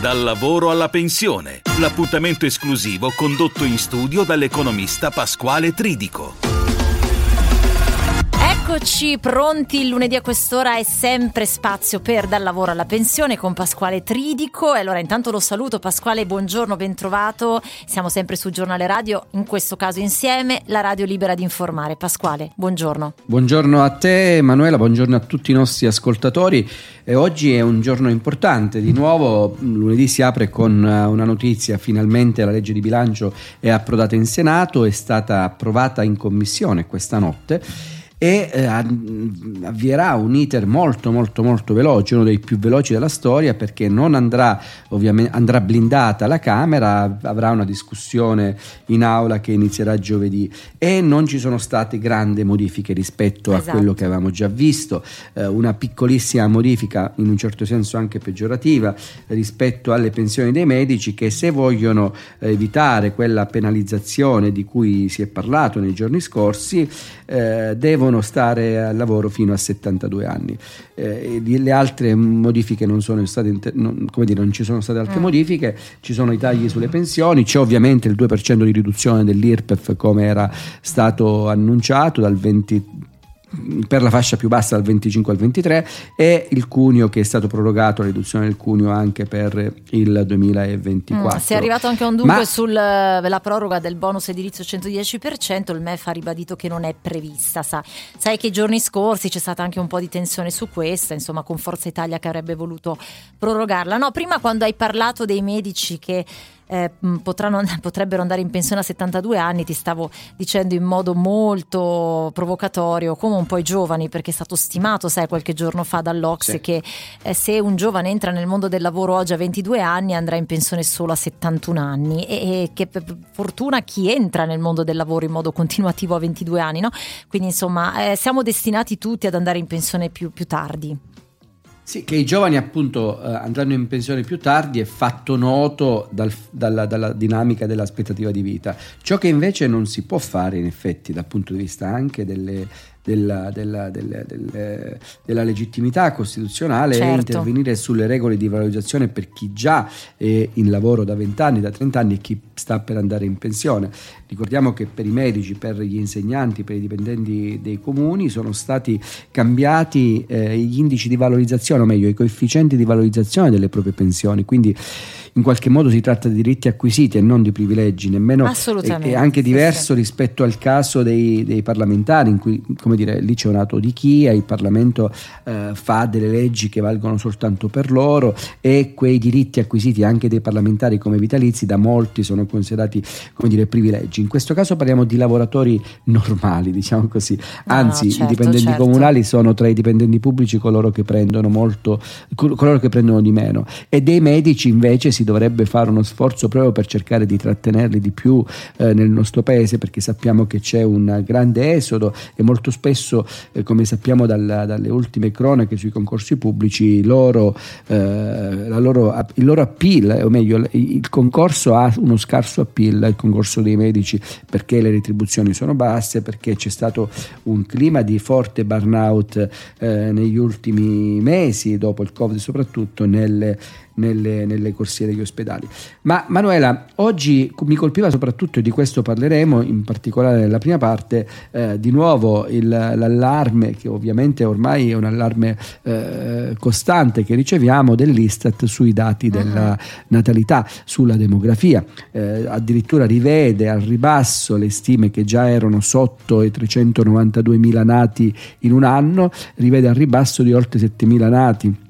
Dal lavoro alla pensione, l'appuntamento esclusivo condotto in studio dall'economista Pasquale Tridico. Eccoci pronti, il lunedì a quest'ora è sempre spazio per dal lavoro alla pensione con Pasquale Tridico. E allora intanto lo saluto. Pasquale, buongiorno, ben trovato, siamo sempre su Giornale Radio, in questo caso insieme, la radio libera di informare. Pasquale, buongiorno. Buongiorno a te Emanuela, buongiorno a tutti i nostri ascoltatori. E oggi è un giorno importante, di nuovo lunedì si apre con eh, una notizia, finalmente la legge di bilancio è approdata in Senato, è stata approvata in commissione questa notte e eh, avvierà un iter molto molto molto veloce, uno dei più veloci della storia perché non andrà ovviamente andrà blindata la Camera, avrà una discussione in aula che inizierà giovedì e non ci sono state grandi modifiche rispetto esatto. a quello che avevamo già visto, eh, una piccolissima modifica in un certo senso anche peggiorativa rispetto alle pensioni dei medici che se vogliono evitare quella penalizzazione di cui si è parlato nei giorni scorsi eh, devono devono stare al lavoro fino a 72 anni. Eh, le altre modifiche non sono state, non, come dire, non ci sono state altre mm. modifiche, ci sono i tagli sulle pensioni, c'è ovviamente il 2% di riduzione dell'IRPEF come era stato annunciato dal 20 per la fascia più bassa dal 25 al 23 e il cuneo che è stato prorogato, la riduzione del cuneo anche per il 2024. Mm, si è arrivato anche a un dunque Ma... sulla eh, proroga del bonus edilizio 110%, il MEF ha ribadito che non è prevista. Sa. Sai che i giorni scorsi c'è stata anche un po' di tensione su questa, insomma con Forza Italia che avrebbe voluto prorogarla. No, prima quando hai parlato dei medici che eh, potranno, potrebbero andare in pensione a 72 anni, ti stavo dicendo in modo molto provocatorio, come un po' i giovani, perché è stato stimato, sai, qualche giorno fa dall'Ox sì. che eh, se un giovane entra nel mondo del lavoro oggi a 22 anni andrà in pensione solo a 71 anni e, e che per fortuna chi entra nel mondo del lavoro in modo continuativo a 22 anni, no? Quindi insomma eh, siamo destinati tutti ad andare in pensione più, più tardi. Sì, che i giovani appunto eh, andranno in pensione più tardi è fatto noto dal, dalla, dalla, dinamica dell'aspettativa di vita. Ciò che invece non si può fare in effetti dal punto di vista anche delle, della, della, della, della, legittimità costituzionale certo. è intervenire sulle regole di valorizzazione per chi già è in lavoro da 20 anni, da 30 anni e chi sta per andare in pensione. Ricordiamo che per i medici, per gli insegnanti, per i dipendenti dei comuni sono stati cambiati eh, gli indici di valorizzazione, o meglio i coefficienti di valorizzazione delle proprie pensioni, quindi in qualche modo si tratta di diritti acquisiti e non di privilegi, nemmeno Assolutamente. è anche diverso sì, rispetto al caso dei, dei, parlamentari, in cui come dire, lì c'è un atto di chi, il Parlamento eh, fa delle leggi che valgono soltanto per loro e quei diritti acquisiti anche dei parlamentari come vitalizi da molti sono considerati come dire, privilegi. In questo caso parliamo di lavoratori normali, diciamo così, anzi no, certo, i dipendenti certo. comunali sono tra i dipendenti pubblici coloro che prendono molto, coloro che prendono di meno e dei medici invece si dovrebbe fare uno sforzo proprio per cercare di trattenerli di più eh, nel nostro paese perché sappiamo che c'è un grande esodo e molto spesso, eh, come sappiamo dalla, dalle ultime cronache sui concorsi pubblici, loro, eh, loro, il loro appeal, o meglio il concorso ha uno scarso appeal, il concorso dei medici, perché le retribuzioni sono basse, perché c'è stato un clima di forte burnout eh, negli ultimi mesi, dopo il Covid soprattutto, nelle, nelle, nelle corsie degli ospedali. Ma Manuela, oggi mi colpiva soprattutto, e di questo parleremo in particolare nella prima parte, eh, di nuovo il, l'allarme, che ovviamente ormai è un allarme eh, costante che riceviamo dell'Istat sui dati della uh-huh. natalità, sulla demografia. Eh, addirittura rivede al ribasso le stime che già erano sotto i 392 mila nati in un anno, rivede al ribasso di oltre 7 mila nati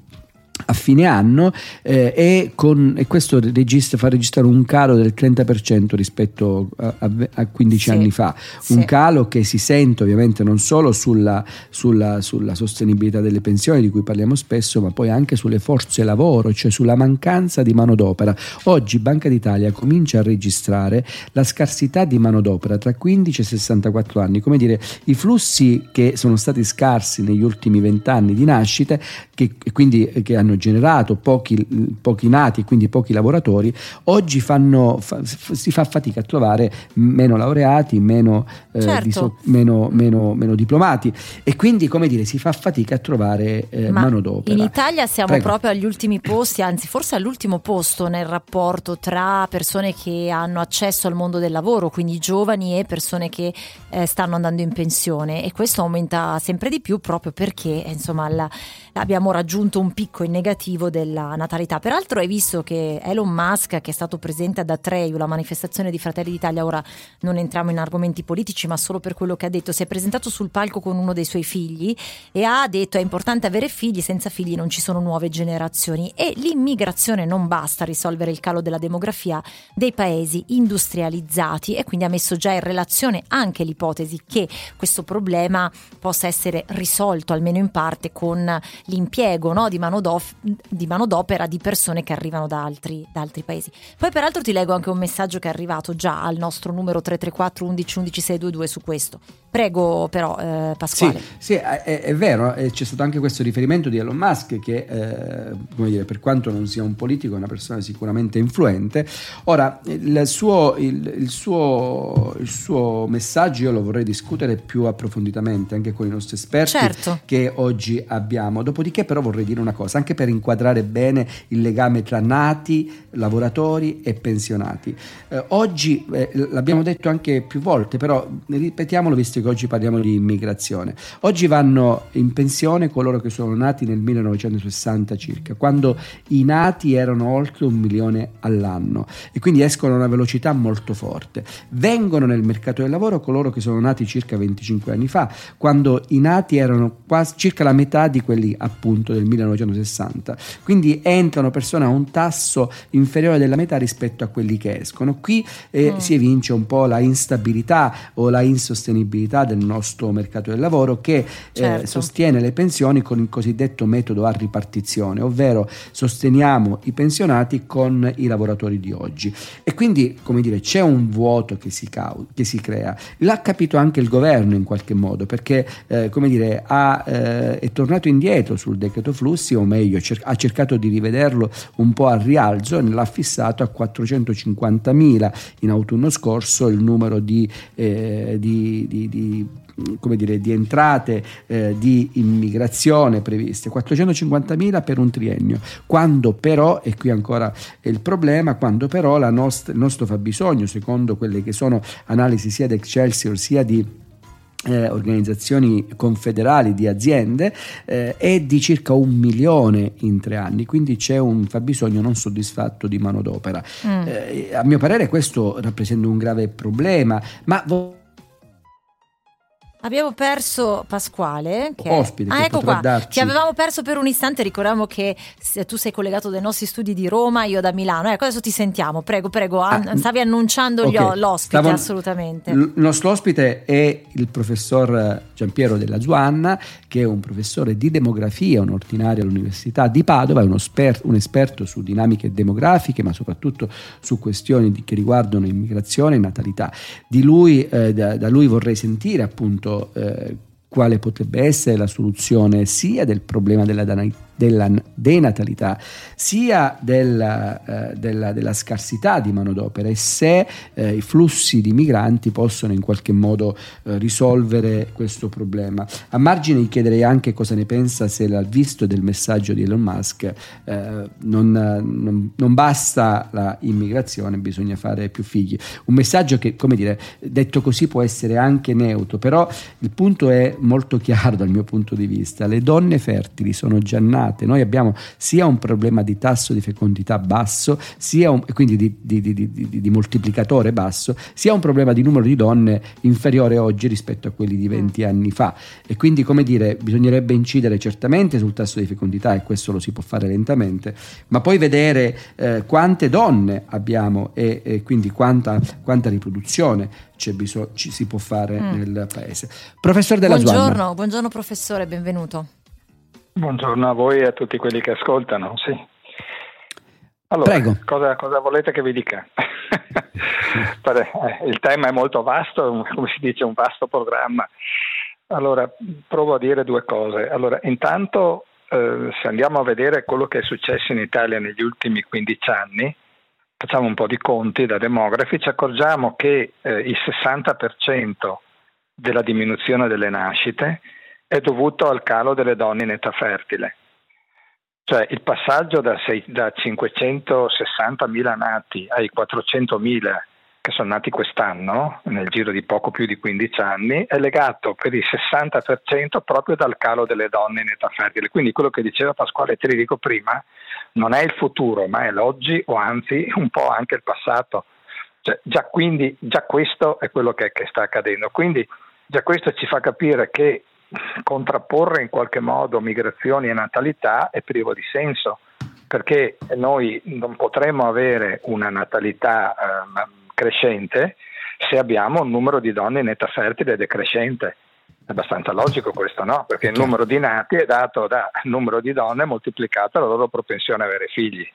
a fine anno eh, e, con, e, questo registra, fa registrare un calo del 30% rispetto a, a, a 15 sì, anni fa, un sì. calo che si sente ovviamente non solo sulla, sulla, sulla, sostenibilità delle pensioni di cui parliamo spesso, ma poi anche sulle forze lavoro, cioè sulla mancanza di manodopera. Oggi Banca d'Italia comincia a registrare la scarsità di manodopera tra 15 e 64 anni, come dire i flussi che sono stati scarsi negli ultimi 20 anni di nascite, che, quindi che hanno generato pochi, pochi nati e quindi pochi lavoratori, oggi fanno, fa, si fa fatica a trovare meno laureati, meno, eh, certo. diso, meno, meno, meno, diplomati e quindi come dire si fa fatica a trovare eh, manodopera. In Italia siamo Prego. proprio agli ultimi posti, anzi forse all'ultimo posto nel rapporto tra persone che hanno accesso al mondo del lavoro, quindi giovani e persone che eh, stanno andando in pensione e questo aumenta sempre di più proprio perché insomma la, abbiamo raggiunto un picco in negativo della natalità. Peraltro hai visto che Elon Musk, che è stato presente ad Atreio, la manifestazione di Fratelli d'Italia, ora non entriamo in argomenti politici, ma solo per quello che ha detto, si è presentato sul palco con uno dei suoi figli e ha detto è importante avere figli, senza figli non ci sono nuove generazioni e l'immigrazione non basta a risolvere il calo della demografia dei paesi industrializzati e quindi ha messo già in relazione anche l'ipotesi che questo problema possa essere risolto almeno in parte con l'impiego no, di, manodof- di, manodopera di persone che arrivano da altri, da altri, paesi. Poi peraltro ti leggo anche un messaggio che è arrivato già al nostro numero 334 11 11 622 su questo. Prego però eh, Pasquale. Sì, sì è, è, vero, eh, c'è stato anche questo riferimento di Elon Musk che eh, come dire, per quanto non sia un politico è una persona sicuramente influente. Ora il suo, il, il, suo, il suo, messaggio io lo vorrei discutere più approfonditamente anche con i nostri esperti certo. che oggi abbiamo. Dopodiché però vorrei dire una cosa, anche per inquadrare bene il legame tra nati, lavoratori e pensionati. Eh, oggi eh, l'abbiamo detto anche più volte, però ripetiamolo visto che oggi parliamo di immigrazione. Oggi vanno in pensione coloro che sono nati nel 1960 circa, quando i nati erano oltre un milione all'anno e quindi escono a una velocità molto forte. Vengono nel mercato del lavoro coloro che sono nati circa 25 anni fa, quando i nati erano quasi circa la metà di quelli appunto del 1960. Quindi entrano persone a un tasso inferiore della metà rispetto a quelli che escono. Qui eh, mm. si evince un po' la instabilità o la insostenibilità flessibilità del nostro mercato del lavoro che eh, certo. eh, sostiene le pensioni con il cosiddetto metodo a ripartizione, ovvero sosteniamo i pensionati con i lavoratori di oggi. E quindi, come dire, c'è un vuoto che si, cau- che si crea. L'ha capito anche il governo in qualche modo, perché, eh, come dire, ha, eh, è tornato indietro sul decreto flussi, o meglio, cer- ha cercato di rivederlo un po' al rialzo e l'ha fissato a 450.000 in autunno scorso il numero di, eh, di, di, di, come dire, di entrate eh, di immigrazione previste, 450.000 per un triennio, quando però, e qui ancora è il problema, quando però nost- il nostro fabbisogno, secondo quelle che sono analisi sia di Excelsior sia di eh, organizzazioni confederali di aziende eh, è di circa un milione in tre anni, quindi c'è un fabbisogno non soddisfatto di manodopera. Mm. Eh, a mio parere questo rappresenta un grave problema, ma Abbiamo perso Pasquale. Che... Ospite, ah, ecco qua. Darci... Ti avevamo perso per un istante. Ricordiamo che tu sei collegato dai nostri studi di Roma, io da Milano. Ecco, adesso ti sentiamo. Prego, prego. Ah, stavi annunciando okay. l'ospite, Stavo... assolutamente. Il nostro ospite è il professor Giampiero della Zuanna, che è un professore di demografia, un ordinario all'Università di Padova, è uno sper- un esperto su dinamiche demografiche, ma soprattutto su questioni di, che riguardano immigrazione e natalità. Di lui, eh, da, da lui vorrei sentire appunto appunto eh, quale potrebbe essere la soluzione sia del problema della della denatalità, sia della, eh, della, della, scarsità di manodopera e se eh, i flussi di migranti possono in qualche modo eh, risolvere questo problema. A margine gli chiederei anche cosa ne pensa se l'ha visto del messaggio di Elon Musk, eh, non, non, non basta la immigrazione, bisogna fare più figli. Un messaggio che, come dire, detto così può essere anche neutro, però il punto è molto chiaro dal mio punto di vista, le donne fertili sono già nate giornate. Noi abbiamo sia un problema di tasso di fecondità basso, sia un, quindi di, di, di, di, moltiplicatore basso, sia un problema di numero di donne inferiore oggi rispetto a quelli di 20 mm. anni fa. E quindi, come dire, bisognerebbe incidere certamente sul tasso di fecondità e questo lo si può fare lentamente, ma poi vedere eh, quante donne abbiamo e, e quindi quanta, quanta riproduzione bisogno, ci si può fare mm. nel paese. Professor Della buongiorno, Zuanna. Buongiorno professore, benvenuto. Buongiorno a voi e a tutti quelli che ascoltano. Sì. Allora. Cosa, cosa volete che vi dica? Eh, il tema è molto vasto, come si dice, un vasto programma. Allora, provo a dire due cose. Allora, intanto eh, se andiamo a vedere quello che è successo in Italia negli ultimi 15 anni, facciamo un po' di conti da demografi, ci accorgiamo che eh, il 60% della diminuzione delle nascite è dovuto al calo delle donne in età fertile. Cioè il passaggio da, da 560.000 nati ai 400.000 che sono nati quest'anno, nel giro di poco più di 15 anni, è legato per il 60% proprio dal calo delle donne in età fertile. Quindi quello che diceva Pasquale Tridico prima non è il futuro, ma è l'oggi o anzi un po' anche il passato. Cioè, già, quindi, già questo è quello che, che sta accadendo. Quindi già questo ci fa capire che contrapporre in qualche modo migrazioni e natalità è privo di senso perché noi non potremo avere una natalità eh, crescente se abbiamo un numero di donne in età fertile decrescente. È abbastanza logico questo, no? Perché il numero di nati è dato dal numero di donne moltiplicato la loro propensione a avere figli.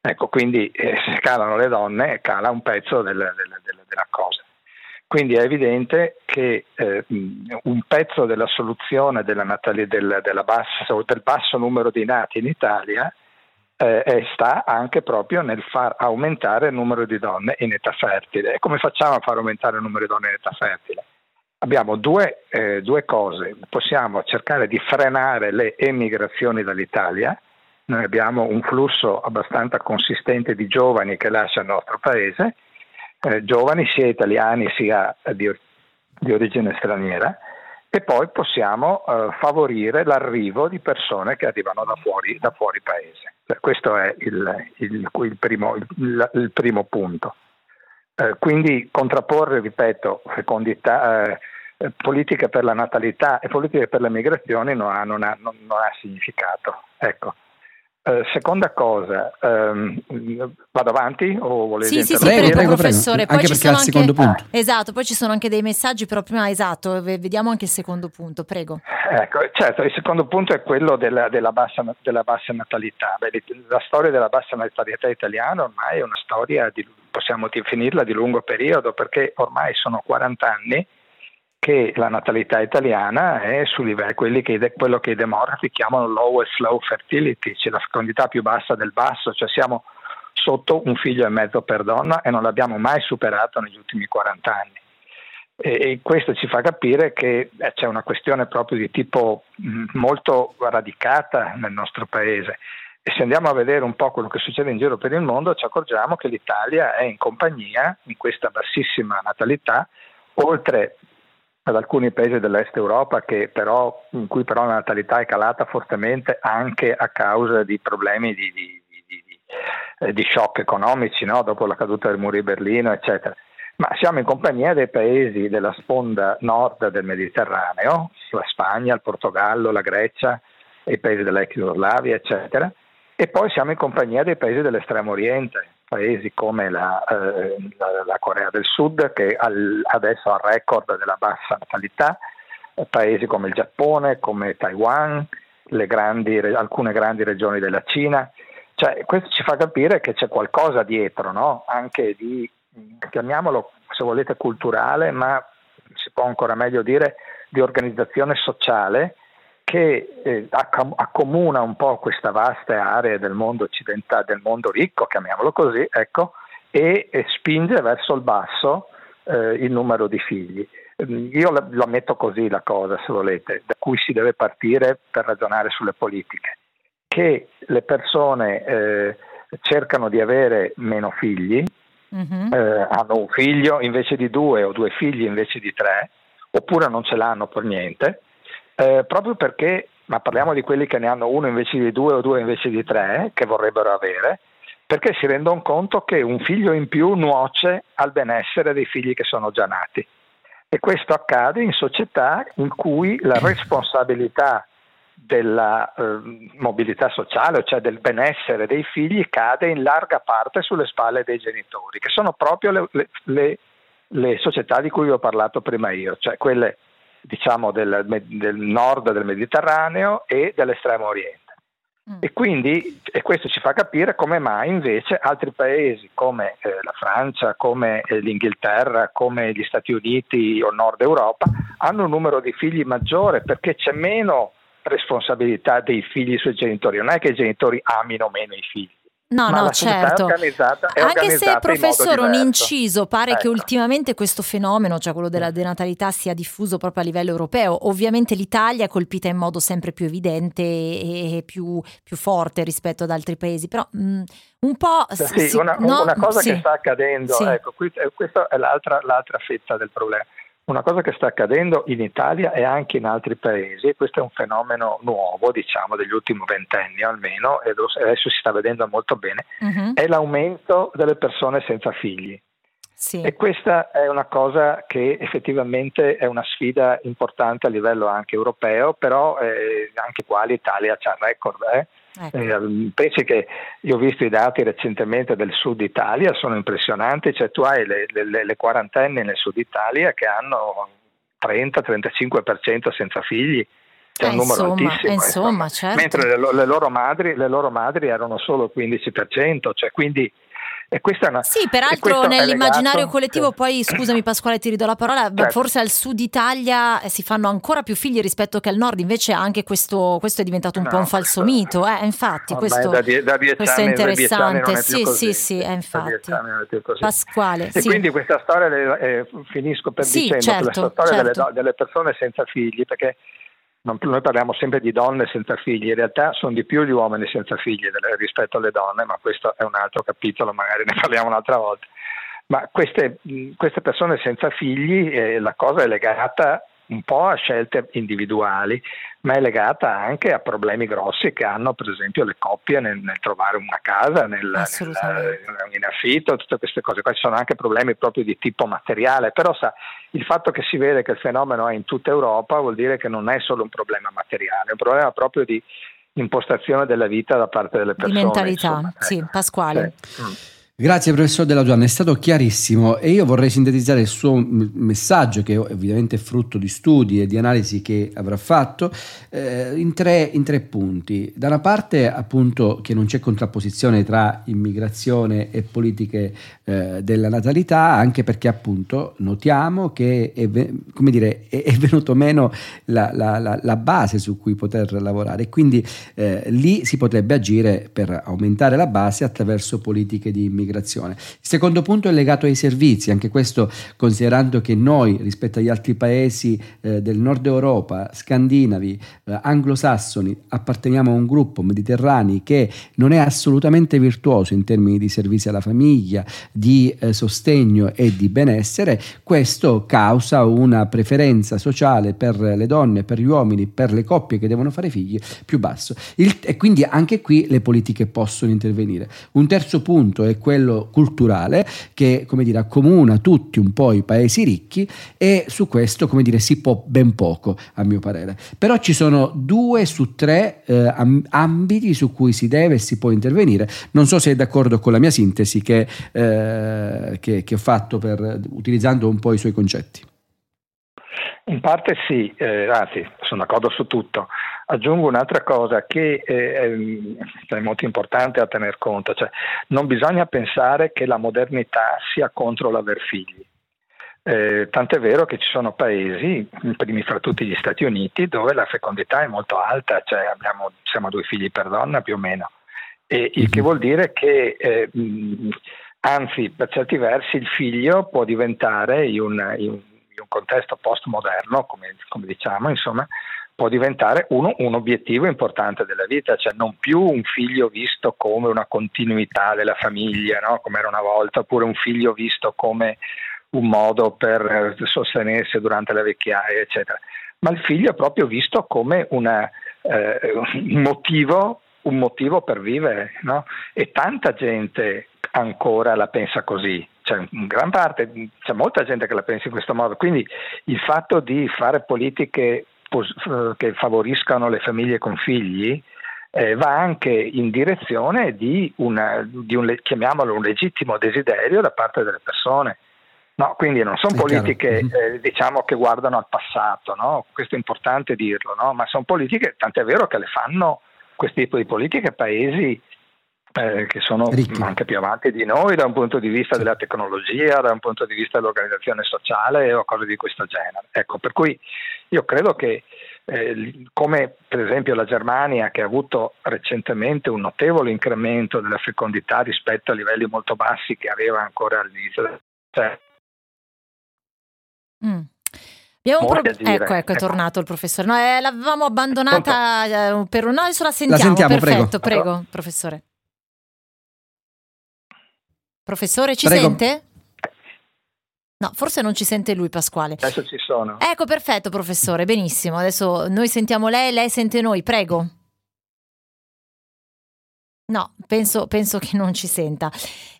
Ecco, quindi eh, se calano le donne cala un pezzo del, del, del, della cosa. Quindi è evidente che eh, un pezzo della soluzione della natali, del, della bassa, del basso numero di nati in Italia eh, sta anche proprio nel far aumentare il numero di donne in età fertile. E come facciamo a far aumentare il numero di donne in età fertile? Abbiamo due, eh, due cose, possiamo cercare di frenare le emigrazioni dall'Italia, noi abbiamo un flusso abbastanza consistente di giovani che lasciano il nostro paese, eh, giovani sia italiani sia di, di origine straniera, e poi possiamo eh, favorire l'arrivo di persone che arrivano da fuori, da fuori paese. Cioè, questo è il, il, il, primo, il primo, punto. Eh, quindi contrapporre, ripeto, fecondità, eh, politiche per la natalità e politiche per le migrazioni non ha, non ha, non ha significato. Ecco. Uh, seconda cosa, um, vado avanti o volete Sì, sì, sì, prego, prego, professore. Poi anche ci sono anche, punto. Esatto, poi ci sono anche dei messaggi, però prima esatto, vediamo anche il secondo punto, prego. Ecco, certo, il secondo punto è quello della, della, bassa, della bassa, natalità. Beh, la storia della bassa natalità italiana ormai è una storia, di, possiamo definirla di lungo periodo, perché ormai sono 40 anni che la natalità italiana è su livelli, che, quello che i demografi chiamano low e slow fertility, cioè la fecondità più bassa del basso, cioè siamo sotto un figlio e mezzo per donna e non l'abbiamo mai superato negli ultimi 40 anni. E, e questo ci fa capire che eh, c'è una questione proprio di tipo mh, molto radicata nel nostro paese. E se andiamo a vedere un po' quello che succede in giro per il mondo, ci accorgiamo che l'Italia è in compagnia, in questa bassissima natalità, oltre ad alcuni paesi dell'est Europa però, in cui però la natalità è calata fortemente anche a causa di problemi di, di, di, eh, di shock economici no? dopo la caduta del muro di Berlino, eccetera. Ma siamo in compagnia dei paesi della sponda nord del Mediterraneo, la Spagna, il Portogallo, la Grecia, i paesi dell'ex Jugoslavia, eccetera, e poi siamo in compagnia dei paesi dell'estremo oriente, paesi come la, eh, la, Corea del Sud che al, adesso ha il record della bassa natalità, paesi come il Giappone, come Taiwan, grandi, alcune grandi regioni della Cina. Cioè, questo ci fa capire che c'è qualcosa dietro, no? anche di, chiamiamolo se volete culturale, ma si può ancora meglio dire di organizzazione sociale che eh, accomuna un po' questa vasta area del mondo occidentale, del mondo ricco, chiamiamolo così, ecco, e, e spinge verso il basso eh, il numero di figli. Mm, io la, la, metto così la cosa, se volete, da cui si deve partire per ragionare sulle politiche, che le persone eh, cercano di avere meno figli, mm-hmm. hanno un figlio invece di due o due figli invece di tre, oppure non ce l'hanno per niente, eh, proprio perché, ma parliamo di quelli che ne hanno uno invece di due o due invece di tre, che vorrebbero avere, perché si rendono conto che un figlio in più nuoce al benessere dei figli che sono già nati. E questo accade in società in cui la responsabilità della eh, mobilità sociale, cioè del benessere dei figli, cade in larga parte sulle spalle dei genitori, che sono proprio le, le, le società di cui vi ho parlato prima io, cioè quelle diciamo, del, del, nord del Mediterraneo e dell'estremo oriente. Mm. E quindi e questo ci fa capire come mai invece altri paesi come eh, la Francia, come eh, l'Inghilterra, come gli Stati Uniti o Nord Europa hanno un numero di figli maggiore perché c'è meno responsabilità dei figli sui genitori, non è che i genitori amino meno i figli. No, Ma no, società è certo. organizzata- è Anche se, organizzata professore, un inciso, pare che Ecco. ultimamente questo fenomeno, cioè quello della denatalità, sia diffuso proprio a livello europeo. Ovviamente l'Italia è colpita in modo sempre più evidente e più, più forte rispetto ad altri paesi, però mh, un po'... Sì, si- una, no, una cosa sì. che sta accadendo, Sì. ecco, qui- eh, questa è l'altra, l'altra fetta del problema. Una cosa che sta accadendo in Italia e anche in altri paesi, e questo è un fenomeno nuovo, diciamo, degli ultimi ventenni almeno, e adesso si sta vedendo molto bene, Mhm, è l'aumento delle persone senza figli. sì. E questa è una cosa che effettivamente è una sfida importante a livello anche europeo, però eh, anche qua l'Italia c'ha il record. eh. Ecco. Eh, pensi che io ho visto i dati recentemente del sud Italia, sono impressionanti, cioè tu hai le, le, le quarantenni nel sud Italia che hanno 30-35% senza figli, c'è Eh, un numero insomma, altissimo. eh, insomma, certo. Mentre le, le loro madri, le loro madri erano solo il 15%, cioè quindi e questa è una, Sì, peraltro è nell'immaginario collettivo, sì. poi scusami Pasquale, ti ridò la parola, Certo. forse al sud Italia eh, si fanno ancora più figli rispetto che al nord, invece anche questo, questo è diventato un No, po' un falso questo- mito, eh, infatti Ormai questo, da da dieci questo è interessante, è sì così. sì sì, eh, Da infatti. è. Pasquale, E sì. quindi questa storia, le- eh, finisco per Sì, dicendo certo, questa storia delle, certo. do- delle persone senza figli, perché non- noi parliamo sempre di donne senza figli, in realtà sono di più gli uomini senza figli rispetto alle donne, ma questo è un altro capitolo, magari ne parliamo un'altra volta. Ma queste, queste persone senza figli, eh, la cosa è legata un po' a scelte individuali, ma è legata anche a problemi grossi che hanno per esempio le coppie nel, nel trovare una casa, nel, nel- Assolutamente. in affitto, tutte queste cose. Qua ci sono anche problemi proprio di tipo materiale, però sa, il fatto che si vede che il fenomeno è in tutta Europa vuol dire che non è solo un problema materiale, è un problema proprio di impostazione della vita da parte delle Di persone. mentalità, insomma. sì, Ecco. Pasquale. Sì. Mm. Grazie professor Della Gianna, è stato chiarissimo e io vorrei sintetizzare il suo messaggio che ovviamente è frutto di studi e di analisi che avrà fatto eh, in, tre, in tre punti. Da una parte appunto che non c'è contrapposizione tra immigrazione e politiche eh, della natalità anche perché appunto notiamo che è, dire, è, è venuto meno la, la- la- la base su cui poter lavorare quindi eh, lì si potrebbe agire per aumentare la base attraverso politiche di immigrazione. Il secondo punto è legato ai servizi, anche questo considerando che noi rispetto agli altri paesi eh, del nord Europa, scandinavi, eh, anglosassoni, apparteniamo a un gruppo mediterranei che non è assolutamente virtuoso in termini di servizi alla famiglia, di eh, sostegno e di benessere, questo causa una preferenza sociale per le donne, per gli uomini, per le coppie che devono fare figli più basso. Il- e quindi anche qui le politiche possono intervenire. Un terzo punto è quello culturale che come dire, accomuna tutti un po' i paesi ricchi e su questo come dire, si può ben poco a mio parere. Però ci sono due su tre eh, am- ambiti su cui si deve e si può intervenire. Non so se è d'accordo con la mia sintesi che, eh, che- che ho fatto per, utilizzando un po' i suoi concetti. In parte sì, eh, anzi sono d'accordo su tutto. Aggiungo un'altra cosa che eh, ehm, è molto importante a tener conto, cioè non bisogna pensare che la modernità sia contro l'aver figli. Eh, tant'è vero che ci sono paesi, primi fra tutti gli Stati Uniti, dove la fecondità è molto alta, cioè abbiamo, siamo a due figli per donna più o meno, e il che vuol dire che eh, mh, anzi per certi versi il figlio può diventare in un, in un contesto postmoderno, come, come diciamo, insomma, può diventare uno, un obiettivo importante della vita, cioè non più un figlio visto come una continuità della famiglia, no? come era una volta, oppure un figlio visto come un modo per sostenersi durante la vecchiaia, eccetera, ma il figlio è proprio visto come una, eh, un, motivo, un motivo per vivere, no? e tanta gente ancora la pensa così, c'è in gran parte, c'è molta gente che la pensa in questo modo, quindi il fatto di fare politiche che favoriscano le famiglie con figli eh, va anche in direzione di, una, di un, chiamiamolo un legittimo desiderio da parte delle persone. No, quindi non sono politiche chiaro. eh, diciamo, che guardano al passato, no? questo è importante dirlo, no? ma sono politiche, tant'è vero che le fanno questo tipo di politiche paesi eh, che sono Ricchi. anche più avanti di noi da un punto di vista della tecnologia, da un punto di vista dell'organizzazione sociale o cose di questo genere. Ecco, per cui io credo che eh, come per esempio la Germania che ha avuto recentemente un notevole incremento della fecondità rispetto a livelli molto bassi che aveva ancora all'inizio. Cioè, mm. Abbiamo un pro- ecco, ecco, è ecco. tornato il professore. No, eh, l'avevamo abbandonata eh, per un... No, adesso la sentiamo. La sentiamo Perfetto, prego, prego professore. Professore, ci prego. sente? No, forse non ci sente lui Pasquale. Adesso ci sono. Ecco, perfetto professore, benissimo. Adesso noi sentiamo lei, lei sente noi, prego. No, penso, penso, che non ci senta.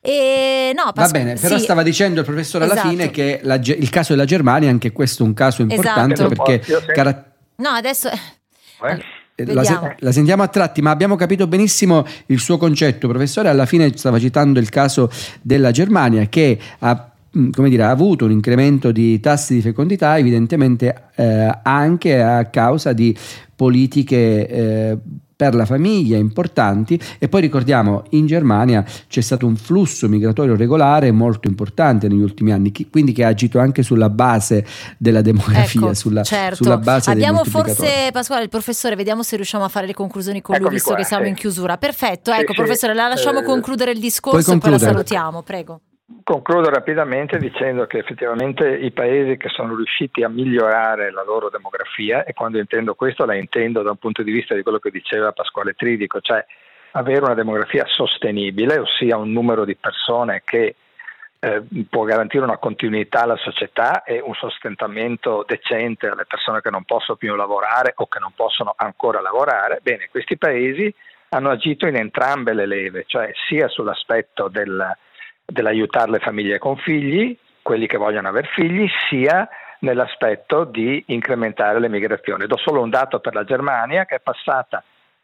E, no, Pasqu- Va bene, però sì. stava dicendo il professore alla esatto. fine che la, il caso della Germania, anche questo è un caso importante esatto. perché... Cara- no, adesso... Eh? La, la, sentiamo a tratti, ma abbiamo capito benissimo il suo concetto, professore. Alla fine stava citando il caso della Germania che ha Mm, come dire, ha avuto un incremento di tassi di fecondità evidentemente eh, anche a causa di politiche eh, per la famiglia importanti. E poi ricordiamo in Germania c'è stato un flusso migratorio regolare molto importante negli ultimi anni quindi che ha agito anche sulla base della demografia ecco, sulla, certo. sulla base abbiamo forse Pasquale il professore vediamo se riusciamo a fare le conclusioni con Eccomi lui visto qua, che siamo sì. in chiusura. Perfetto ecco sì, professore la lasciamo eh, concludere il discorso e poi la salutiamo prego Concludo rapidamente dicendo che effettivamente i paesi che sono riusciti a migliorare la loro demografia, e quando intendo questo la intendo da un punto di vista di quello che diceva Pasquale Tridico, cioè avere una demografia sostenibile, ossia un numero di persone che eh, può garantire una continuità alla società e un sostentamento decente alle persone che non possono più lavorare o che non possono ancora lavorare, bene, questi paesi hanno agito in entrambe le leve, cioè sia sull'aspetto del dell'aiutare le famiglie con figli, quelli che vogliono avere figli, sia nell'aspetto di incrementare le migrazioni. Do solo un dato per la Germania che è passata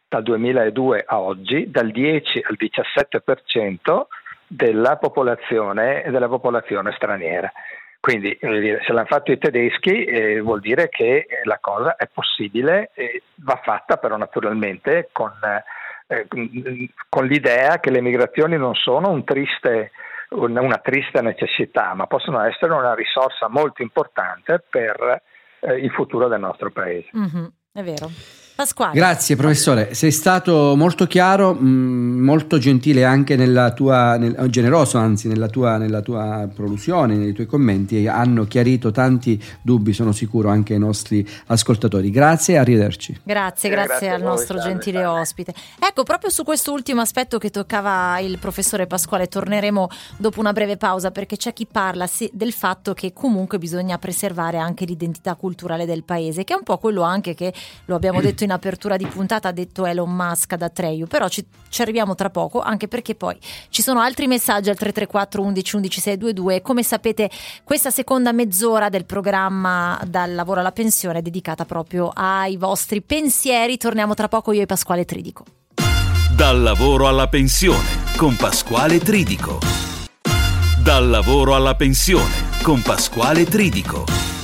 dal 2002 a oggi dal 10 al 17% della popolazione, della popolazione straniera. Quindi se l'hanno fatto i tedeschi eh, vuol dire che la cosa è possibile e va fatta però naturalmente con, eh, con l'idea che le migrazioni non sono un triste una triste necessità, ma possono essere una risorsa molto importante per eh, il futuro del nostro paese. Mm-hmm, è vero. Pasquale. Grazie professore, sei stato molto chiaro, mm, molto gentile anche nella tua, nel, generoso anzi nella tua, nella tua prolusione, nei tuoi commenti, hanno chiarito tanti dubbi, sono sicuro, anche ai nostri ascoltatori. Grazie e arrivederci. Grazie, grazie, grazie al nostro voi, gentile salve. ospite. Ecco, proprio su questo ultimo aspetto che toccava il professore Pasquale torneremo dopo una breve pausa perché c'è chi parla del fatto che comunque bisogna preservare anche l'identità culturale del paese, che è un po' quello anche che lo abbiamo detto in in apertura di puntata ha detto Elon Musk ad Atreyu, però ci, ci, arriviamo tra poco, anche perché poi ci sono altri messaggi al 334 11 11 622 come sapete questa seconda mezz'ora del programma dal lavoro alla pensione è dedicata proprio ai vostri pensieri, torniamo tra poco io e Pasquale Tridico. Dal lavoro alla pensione con Pasquale Tridico. Dal lavoro alla pensione con Pasquale Tridico.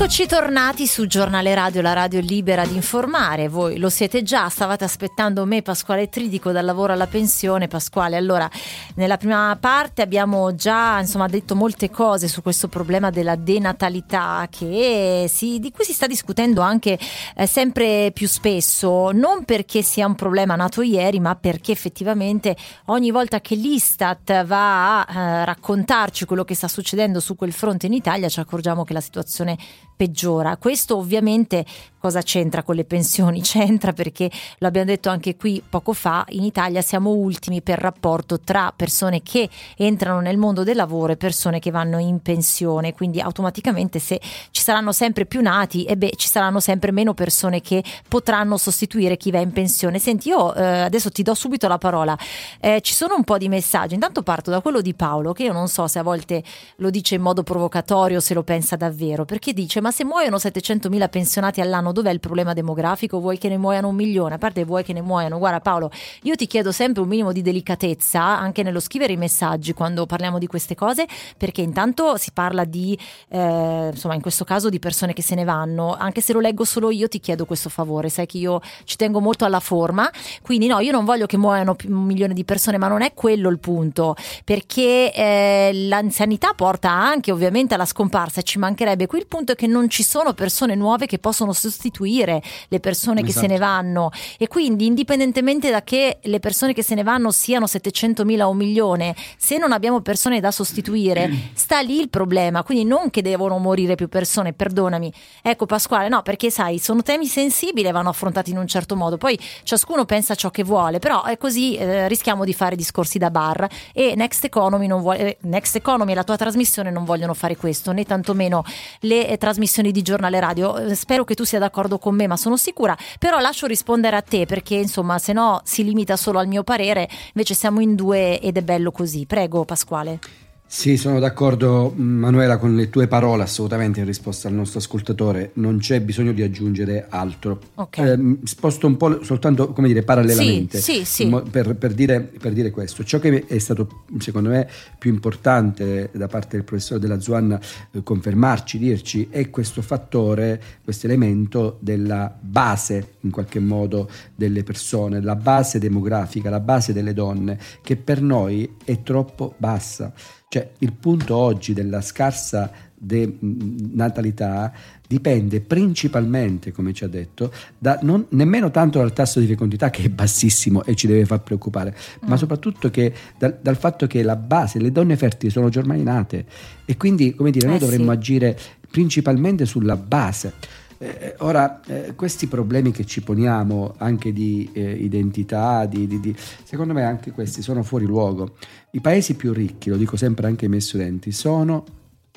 Eccoci tornati su Giornale Radio, la radio libera di informare. Voi lo siete già, stavate aspettando me, Pasquale Tridico, dal lavoro alla pensione. Pasquale, allora, nella prima parte abbiamo già insomma, detto molte cose su questo problema della denatalità si, di cui si sta discutendo anche eh, sempre più spesso, non perché sia un problema nato ieri, ma perché effettivamente ogni volta che l'Istat va a eh, raccontarci quello che sta succedendo su quel fronte in Italia ci accorgiamo che la situazione peggiora. Questo ovviamente cosa c'entra con le pensioni? C'entra perché lo abbiamo detto anche qui poco fa, in Italia siamo ultimi per rapporto tra persone che entrano nel mondo del lavoro e persone che vanno in pensione, quindi automaticamente se ci saranno sempre più nati, e beh, ci saranno sempre meno persone che potranno sostituire chi va in pensione. Senti, io eh, adesso ti do subito la parola. Eh, ci sono un po' di messaggi. Intanto parto da quello di Paolo, che io non so se a volte lo dice in modo provocatorio, se lo pensa davvero, perché dice: Ma se muoiono 700.000 pensionati all'anno, dov'è il problema demografico? Vuoi che ne muoiano un milione? A parte vuoi che ne muoiano? Guarda Paolo, io ti chiedo sempre un minimo di delicatezza anche nello scrivere i messaggi quando parliamo di queste cose, perché intanto si parla di, eh, insomma, in questo caso di persone che se ne vanno. Anche se lo leggo solo io, ti chiedo questo favore. Sai che io ci tengo molto alla forma, quindi no, io non voglio che muoiano un milione di persone, ma non è quello il punto, perché eh, l'anzianità porta anche ovviamente alla scomparsa, ci mancherebbe. Qui il punto è che non ci sono persone nuove che possono sostituire sostituire le persone Esatto. che se ne vanno e quindi indipendentemente da che le persone che se ne vanno siano 700.000 o un milione, se non abbiamo persone da sostituire, sta lì il problema, quindi non che devono morire più persone, perdonami. Ecco Pasquale, no, perché sai, sono temi sensibili e vanno affrontati in un certo modo, poi ciascuno pensa ciò che vuole, però è così eh, rischiamo di fare discorsi da bar e Next Economy, non vuole, eh, Next Economy e la tua trasmissione non vogliono fare questo, né tantomeno le eh, trasmissioni di giornale radio. Eh, spero che tu sia d'accordo con me, ma sono sicura, però lascio rispondere a te perché insomma, se no si limita solo al mio parere, invece siamo in due ed è bello così. Prego Pasquale. Sì, sono d'accordo Manuela con le tue parole assolutamente in risposta al nostro ascoltatore, non c'è bisogno di aggiungere altro. Ok. Eh, sposto un po' soltanto, come dire, parallelamente Sì, sì, sì. Per, per dire, per dire questo. Ciò che è stato secondo me più importante da parte del professore della Zuanna eh, confermarci, dirci, è questo fattore, questo elemento della base in qualche modo delle persone, la base demografica, la base delle donne, che per noi è troppo bassa. Cioè il punto oggi della scarsa de- natalità dipende principalmente, come ci ha detto, da non, nemmeno tanto dal tasso di fecondità che è bassissimo e ci deve far preoccupare, ma Mm. soprattutto che dal, dal fatto che la base, le donne fertili sono già ormai nate e quindi, come dire, noi Eh, dovremmo sì. agire principalmente sulla base. Eh, ora, eh, questi problemi che ci poniamo anche di eh, identità, di, di- di- secondo me anche questi sono fuori luogo. I paesi più ricchi, lo dico sempre anche ai miei studenti, sono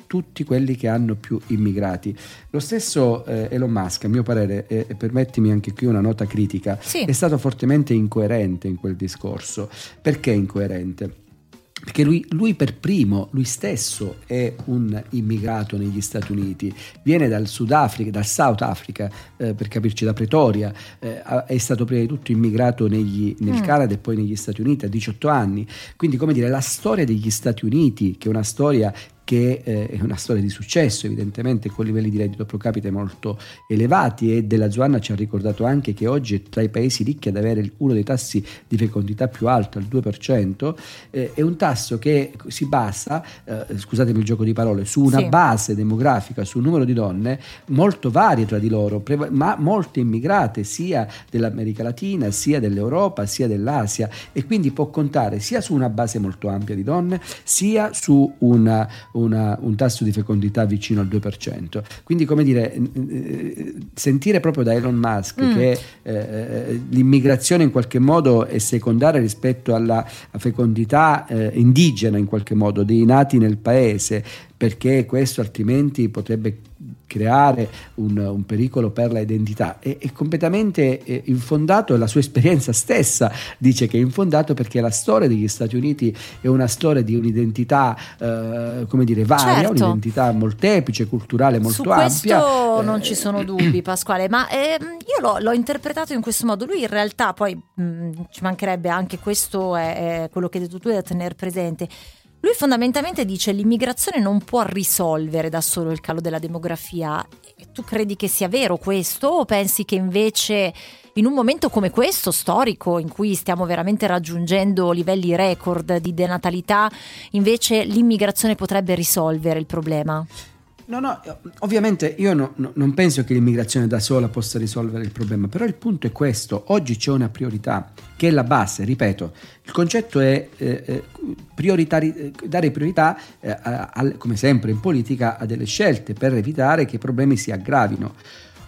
tutti quelli che hanno più immigrati. Lo stesso eh, Elon Musk, a mio parere, e e permettimi anche qui una nota critica, Sì. è stato fortemente incoerente in quel discorso. Perché incoerente? Perché lui, lui per primo, lui stesso è un immigrato negli Stati Uniti, viene dal Sudafrica, dal South Africa, eh, per capirci da Pretoria, eh, è stato prima di tutto immigrato negli- nel Mm. Canada e poi negli Stati Uniti a 18 anni. Quindi, come dire, la storia degli Stati Uniti, che è una storia che eh, è una storia di successo evidentemente con livelli di reddito pro capite molto elevati e della Zuanna ci ha ricordato anche che oggi è tra i paesi ricchi ad avere uno dei tassi di fecondità più alto, al 2%, eh, è un tasso che si basa, eh, scusatemi il gioco di parole, su una Sì. base demografica, su un numero di donne molto varie tra di loro, preva- ma molte immigrate sia dell'America Latina, sia dell'Europa, sia dell'Asia e quindi può contare sia su una base molto ampia di donne, sia su una, una- un tasso di fecondità vicino al 2%. Quindi, come dire, eh, sentire proprio da Elon Musk Mm. che eh, l'immigrazione in qualche modo è secondaria rispetto alla fecondità eh, indigena, in qualche modo, dei nati nel paese, perché questo altrimenti potrebbe creare un, un pericolo per la identità è, è completamente eh, infondato e la sua esperienza stessa dice che è infondato perché la storia degli Stati Uniti è una storia di un'identità eh, come dire varia, Certo. un'identità molteplice, culturale molto Su ampia questo non Eh, ci sono dubbi, Pasquale, ma ehm, io l'ho, l'ho interpretato in questo modo. Lui in realtà, poi mh, ci mancherebbe anche questo, è, è quello che hai detto tu, è da tenere presente. Lui fondamentalmente dice l'immigrazione non può risolvere da solo il calo della demografia. Tu credi che sia vero questo o pensi che invece in un momento come questo storico in cui stiamo veramente raggiungendo livelli record di denatalità, invece l'immigrazione potrebbe risolvere il problema? No, no, ovviamente io no- no- non penso che l'immigrazione da sola possa risolvere il problema, però il punto è questo, oggi c'è una priorità che è la base, ripeto, il concetto è eh, eh, eh, dare priorità, eh, a- al- come sempre in politica, a delle scelte per evitare che i problemi si aggravino.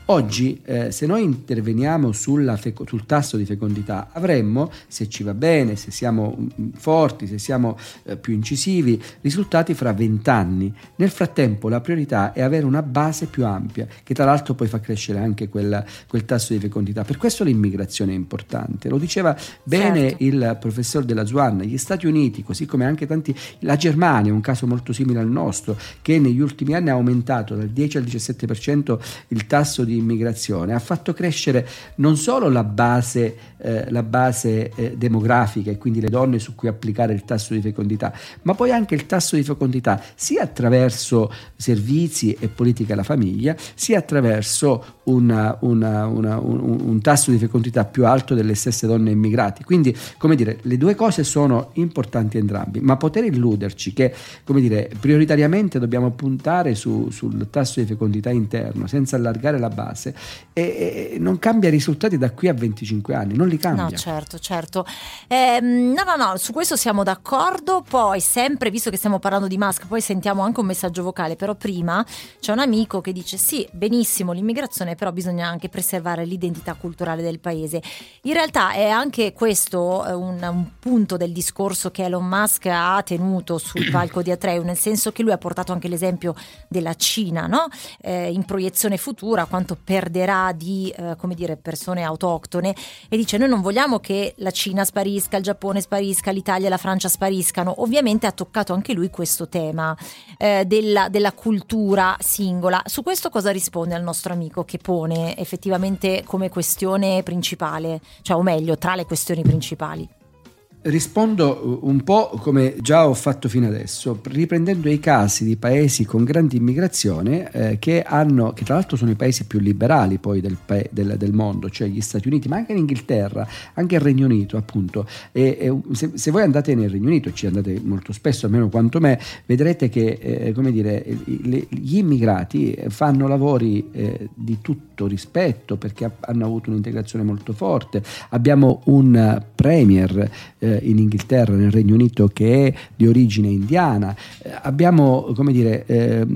Oggi, eh, se noi interveniamo feco- sul tasso di fecondità, avremmo, se ci va bene, se siamo mm, forti, se siamo eh, più incisivi, risultati fra vent'anni. Nel frattempo, la priorità è avere una base più ampia, che tra l'altro poi fa crescere anche quel, quel tasso di fecondità. Per questo l'immigrazione è importante. Lo diceva bene Certo. il professor della Zuanna, gli Stati Uniti, così come anche tanti, la Germania, un caso molto simile al nostro, che negli ultimi anni ha aumentato dal 10 al 17% il tasso di immigrazione, ha fatto crescere non solo la base, eh, la base eh, demografica e quindi le donne su cui applicare il tasso di fecondità, ma poi anche il tasso di fecondità sia attraverso servizi e politica alla famiglia, sia attraverso una- una- una- un, un tasso di fecondità più alto delle stesse donne immigrate. Quindi, come dire, le due cose sono importanti entrambi, ma poter illuderci che, come dire, prioritariamente dobbiamo puntare su- sul tasso di fecondità interno senza allargare la base base e, e non cambia risultati da qui a 25 anni, non li cambia. No, certo, certo. Eh, no, no, no, su questo siamo d'accordo. Poi, sempre, visto che stiamo parlando di Musk, poi sentiamo anche un messaggio vocale, però prima c'è un amico che dice sì, benissimo l'immigrazione, però bisogna anche preservare l'identità culturale del paese. In realtà è anche questo eh, un, un punto del discorso che Elon Musk ha tenuto sul palco di Atreu, nel senso che lui ha portato anche l'esempio della Cina, no? eh, in proiezione futura, quanto perderà di eh, come dire, persone autoctone e dice noi non vogliamo che la Cina sparisca, il Giappone sparisca, l'Italia e la Francia spariscano. Ovviamente ha toccato anche lui questo tema eh, della, della cultura singola. Su questo cosa risponde al nostro amico che pone effettivamente come questione principale, cioè o meglio tra le questioni principali? Rispondo uh, un po' come già ho fatto fino adesso, riprendendo i casi di paesi con grande immigrazione eh, che hanno, che tra l'altro sono i paesi più liberali poi del, del, del, mondo, cioè gli Stati Uniti, ma anche l'Inghilterra, anche il Regno Unito appunto. E, e se, se, voi andate nel Regno Unito, ci andate molto spesso, almeno quanto me, vedrete che eh, come dire, le, gli immigrati fanno lavori eh, di tutto rispetto perché hanno avuto un'integrazione molto forte. Abbiamo un premier eh, in Inghilterra, nel Regno Unito, che è di origine indiana. Eh, abbiamo, come dire, eh,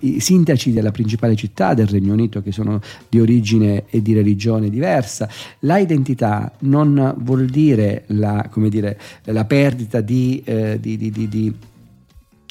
i sindaci della principale città del Regno Unito che sono di origine e di religione diversa. La identità non vuol dire la, dire, la perdita di, eh, di, di, di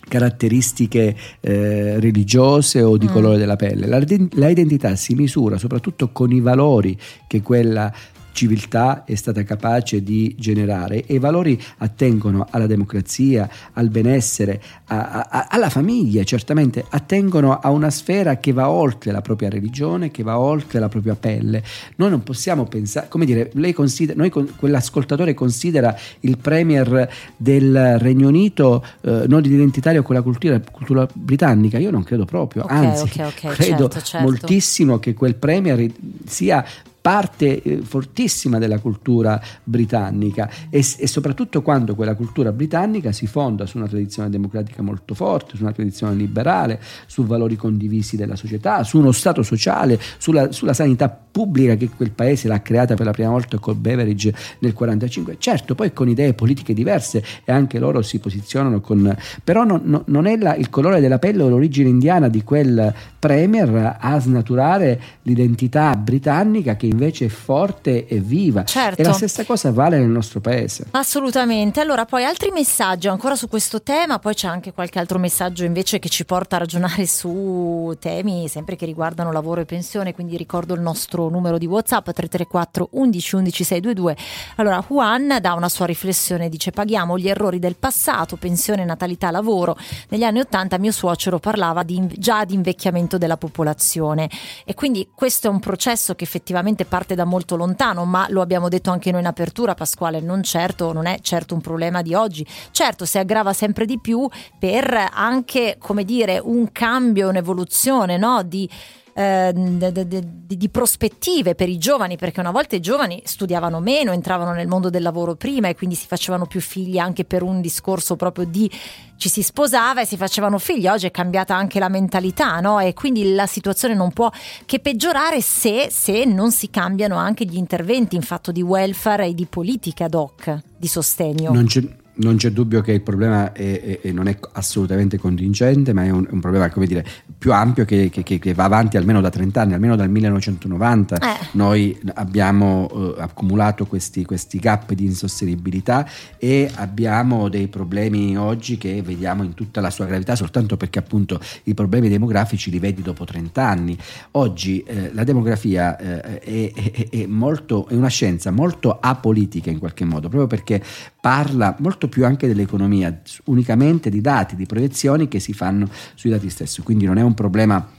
caratteristiche eh, religiose o di mm. colore della pelle. La, la, identità si misura soprattutto con i valori che quella civiltà è stata capace di generare e i valori attengono alla democrazia, al benessere, a, a, alla famiglia, certamente attengono a una sfera che va oltre la propria religione, che va oltre la propria pelle. Noi non possiamo pensare, come dire, lei considera, noi, quell'ascoltatore considera il premier del Regno Unito eh, non identitario con la cultura, cultura, britannica, io non credo proprio, okay, anzi okay, okay, credo certo, certo. moltissimo che quel premier sia parte eh, fortissima della cultura britannica e, e, soprattutto quando quella cultura britannica si fonda su una tradizione democratica molto forte, su una tradizione liberale, su valori condivisi della società, su uno Stato sociale, sulla, sulla sanità pubblica che quel paese l'ha creata per la prima volta col Beveridge nel 1945. Certo, poi con idee politiche diverse e anche loro si posizionano con... però non, non, è la, il colore della pelle o l'origine indiana di quel premier a snaturare l'identità britannica che invece è forte e viva. Certo. E la stessa cosa vale nel nostro paese. Assolutamente. Allora, poi altri messaggi ancora su questo tema, poi c'è anche qualche altro messaggio invece che ci porta a ragionare su temi sempre che riguardano lavoro e pensione, quindi ricordo il nostro numero di WhatsApp 334 11 11 622. Allora, Juan dà una sua riflessione, dice paghiamo gli errori del passato, pensione, natalità, lavoro. Negli anni 80 mio suocero parlava di, già di invecchiamento della popolazione e quindi questo è un processo che effettivamente parte da molto lontano, ma lo abbiamo detto anche noi in apertura, Pasquale, non, certo, non è certo un problema di oggi. Certo, si aggrava sempre di più per anche, come dire, un cambio, un'evoluzione no? di eh, di, di, prospettive per i giovani, perché una volta i giovani studiavano meno, entravano nel mondo del lavoro prima e quindi si facevano più figli anche per un discorso proprio di ci si sposava e si facevano figli. Oggi è cambiata anche la mentalità, no? E quindi la situazione non può che peggiorare se, se non si cambiano anche gli interventi in fatto di welfare e di politica ad hoc di sostegno. Non c'è non c'è dubbio che il problema è, è, non è assolutamente contingente, ma è un, un problema dire, più ampio che, che, che, va avanti almeno da 30 anni, almeno dal 1990. Eh. Noi abbiamo eh, accumulato questi, questi, gap di insostenibilità e abbiamo dei problemi oggi che vediamo in tutta la sua gravità soltanto perché appunto i problemi demografici li vedi dopo 30 anni. Oggi eh, la demografia eh, è, è, molto, è una scienza molto apolitica in qualche modo, proprio perché parla molto più anche dell'economia, unicamente di dati, di proiezioni che si fanno sui dati stessi, quindi non è un problema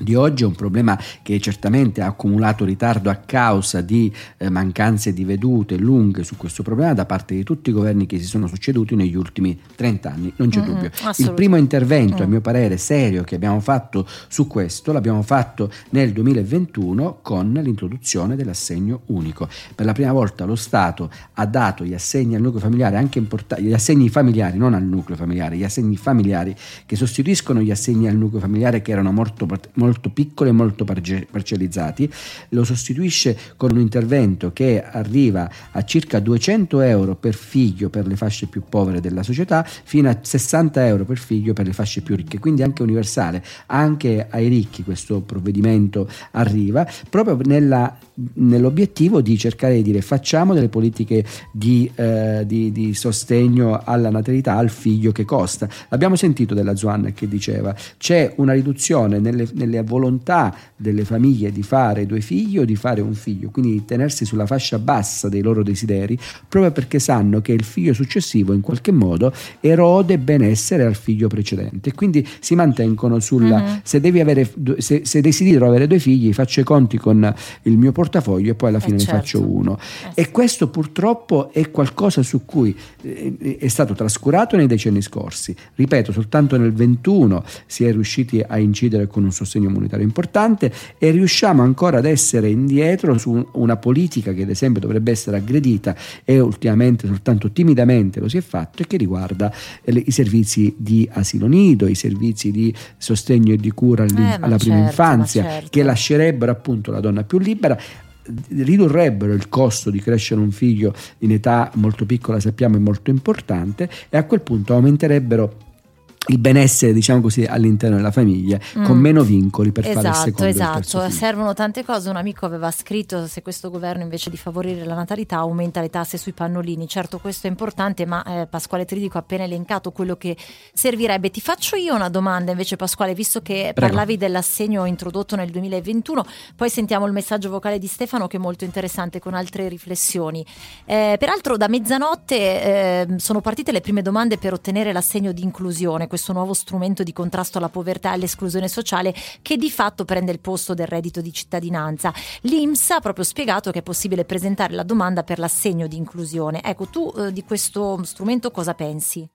di oggi è un problema che certamente ha accumulato ritardo a causa di eh, mancanze di vedute lunghe su questo problema da parte di tutti i governi che si sono succeduti negli ultimi 30 anni, non c'è mm-hmm, dubbio. Il primo intervento, mm. a mio parere, serio che abbiamo fatto su questo l'abbiamo fatto nel 2021 con l'introduzione dell'assegno unico. Per la prima volta lo Stato ha dato gli assegni al nucleo familiare, anche importanti, gli assegni familiari, non al nucleo familiare, gli assegni familiari che sostituiscono gli assegni al nucleo familiare che erano molto, molto molto piccoli e molto parcellizzati, lo sostituisce con un intervento che arriva a circa 200 euro per figlio per le fasce più povere della società, fino a 60 euro per figlio per le fasce più ricche, quindi anche universale, anche ai ricchi questo provvedimento arriva, proprio nella, nell'obiettivo di cercare di dire facciamo delle politiche di, eh, di, di sostegno alla natalità, al figlio che costa. Abbiamo sentito della Zuan che diceva c'è una riduzione nelle, nelle volontà delle famiglie di fare due figli o di fare un figlio, quindi di tenersi sulla fascia bassa dei loro desideri, proprio perché sanno che il figlio successivo in qualche modo erode benessere al figlio precedente. Quindi si mantengono sulla uh-huh. se devi avere se, se, desidero avere due figli, faccio i conti con il mio portafoglio e poi alla eh, fine eh certo. ne faccio uno. Eh, e questo purtroppo è qualcosa su cui eh, è stato trascurato nei decenni scorsi. Ripeto, soltanto nel 21 si è riusciti a incidere con un sostegno monetario importante e riusciamo ancora ad essere indietro su una politica che ad esempio dovrebbe essere aggredita e ultimamente soltanto timidamente lo si è fatto e che riguarda eh, i servizi di asilo nido, i servizi di sostegno e di cura eh, alla prima certo, infanzia certo. che lascerebbero appunto la donna più libera ridurrebbero il costo di crescere un figlio in età molto piccola, sappiamo è molto importante, e a quel punto aumenterebbero il benessere, diciamo così, all'interno della famiglia, mm. con meno vincoli per esatto, fare il secondo Esatto, servono tante cose. Un amico aveva scritto se questo governo invece di favorire la natalità aumenta le tasse sui pannolini. Certo, questo è importante, ma eh, Pasquale Tridico ha appena elencato quello che servirebbe. Ti faccio io una domanda invece Pasquale, visto che Prego. parlavi dell'assegno introdotto nel 2021, poi sentiamo il messaggio vocale di Stefano che è molto interessante con altre riflessioni. Eh, peraltro da mezzanotte eh, sono partite le prime domande per ottenere l'assegno di inclusione questo nuovo strumento di contrasto alla povertà e all'esclusione sociale che di fatto prende il posto del reddito di cittadinanza. L'INPS ha proprio spiegato che è possibile presentare la domanda per l'assegno di inclusione. Ecco, tu eh, di questo strumento cosa pensi?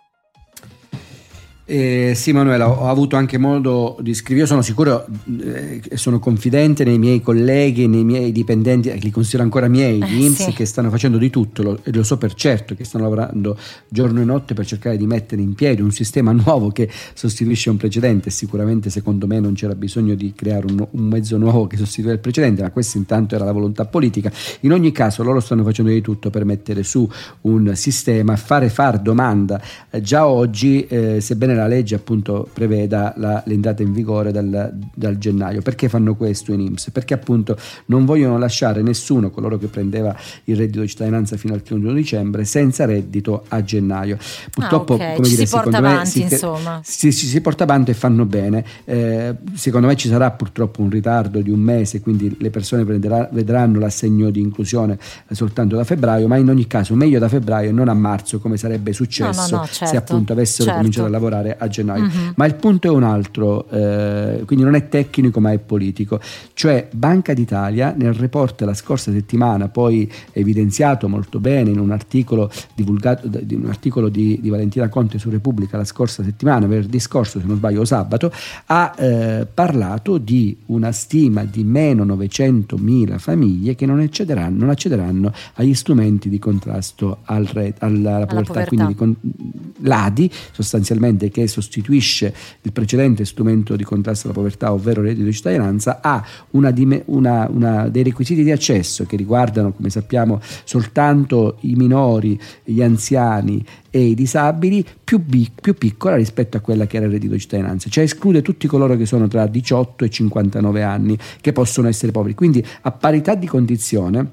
Eh, sì Manuela, ho avuto anche modo di scrivere, io sono sicuro e eh, sono confidente nei miei colleghi, nei miei dipendenti, eh, li considero ancora miei, eh, di INPS, sì. che stanno facendo di tutto, lo, e lo so per certo, che stanno lavorando giorno e notte per cercare di mettere in piedi un sistema nuovo che sostituisce un precedente, sicuramente secondo me non c'era bisogno di creare un, un mezzo nuovo che sostituisca il precedente, ma questa intanto era la volontà politica. In ogni caso loro stanno facendo di tutto per mettere su un sistema, fare far domanda. Eh, già oggi, eh, sebbene la legge appunto preveda la, l'entrata in vigore dal, dal, gennaio. Perché fanno questo in IMSS? Perché appunto non vogliono lasciare nessuno, coloro che prendeva il reddito di cittadinanza fino al 31 dicembre, senza reddito a gennaio. Purtroppo, ah, okay. come dire, si porta avanti, me, insomma. Si, si, si, porta avanti e fanno bene. Eh, secondo me ci sarà purtroppo un ritardo di un mese, quindi le persone prenderà, vedranno l'assegno di inclusione soltanto da febbraio, ma in ogni caso meglio da febbraio e non a marzo, come sarebbe successo no, no, no, certo, se appunto avessero certo. cominciato a lavorare a gennaio. Uh-huh. Ma il punto è un altro, eh, quindi non è tecnico ma è politico. Cioè Banca d'Italia nel report la scorsa settimana, poi evidenziato molto bene in un articolo divulgato in un articolo di, di, Valentina Conte su Repubblica la scorsa settimana, venerdì scorso se non sbaglio sabato, ha eh, parlato di una stima di meno 900.000 famiglie che non accederanno, non accederanno agli strumenti di contrasto al re, alla, alla, povertà, povertà, quindi di, l'ADI sostanzialmente che sostituisce il precedente strumento di contrasto alla povertà, ovvero il reddito di cittadinanza, ha una, una, una, dei requisiti di accesso che riguardano, come sappiamo, soltanto i minori, gli anziani e i disabili più, più, piccola rispetto a quella che era il reddito di cittadinanza, cioè esclude tutti coloro che sono tra 18 e 59 anni che possono essere poveri. Quindi a parità di condizione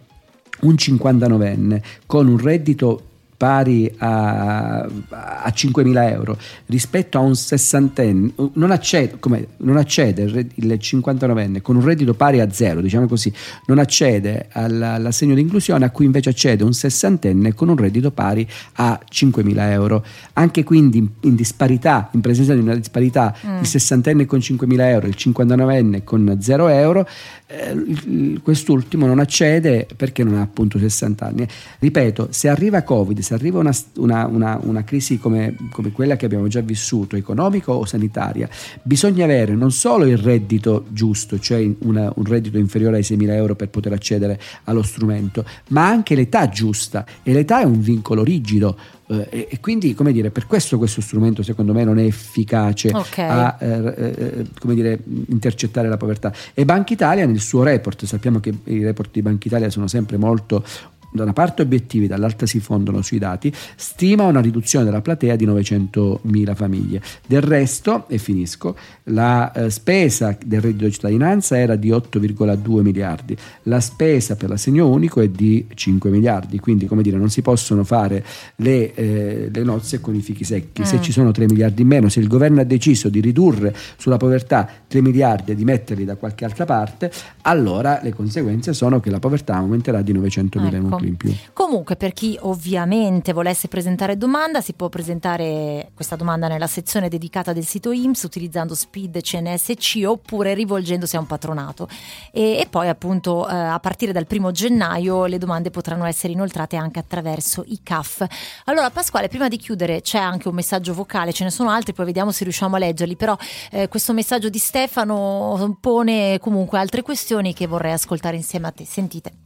un 59enne con un reddito pari a, a 5.000 euro rispetto a un sessantenne, non accede, come, non accede il 59enne con un reddito pari a zero, diciamo così, non accede all'assegno di inclusione a cui invece accede un sessantenne con un reddito pari a 5.000 euro. Anche quindi in, in disparità, in presenza di una disparità, mm. il sessantenne con 5.000 euro, il 59enne con 0 euro, eh, quest'ultimo non accede perché non ha appunto 60 anni. Ripeto, se arriva Covid, se arriva una, una, una, una crisi come, come, quella che abbiamo già vissuto, economica o sanitaria, bisogna avere non solo il reddito giusto, cioè un reddito inferiore ai 6.000 euro per poter accedere allo strumento, ma anche l'età giusta e l'età è un vincolo rigido eh, e, quindi, come dire, per questo questo strumento secondo me non è efficace okay. a eh, eh, come dire, intercettare la povertà. E Banca Italia nel suo report, sappiamo che i report di Banca Italia sono sempre molto da una parte obiettivi, dall'altra si fondano sui dati, stima una riduzione della platea di 900.000 famiglie. Del resto, e finisco, la eh, spesa del reddito di cittadinanza era di 8,2 miliardi, la spesa per l'assegno unico è di 5 miliardi, quindi come dire non si possono fare le, eh, le nozze con i fichi secchi. Mm. Se ci sono 3 miliardi in meno, se il governo ha deciso di ridurre sulla povertà 3 miliardi e di metterli da qualche altra parte, allora le conseguenze sono che la povertà aumenterà di 900.000 ecco in più. Comunque, per chi ovviamente volesse presentare domanda, si può presentare questa domanda nella sezione dedicata del sito IMSS utilizzando SPID CNSC oppure rivolgendosi a un patronato. E, e poi, appunto, eh, a partire dal primo gennaio le domande potranno essere inoltrate anche attraverso i CAF. Allora, Pasquale, prima di chiudere, c'è anche un messaggio vocale, ce ne sono altri, poi vediamo se riusciamo a leggerli. Però eh, questo messaggio di Stefano pone comunque altre questioni che vorrei ascoltare insieme a te. Sentite.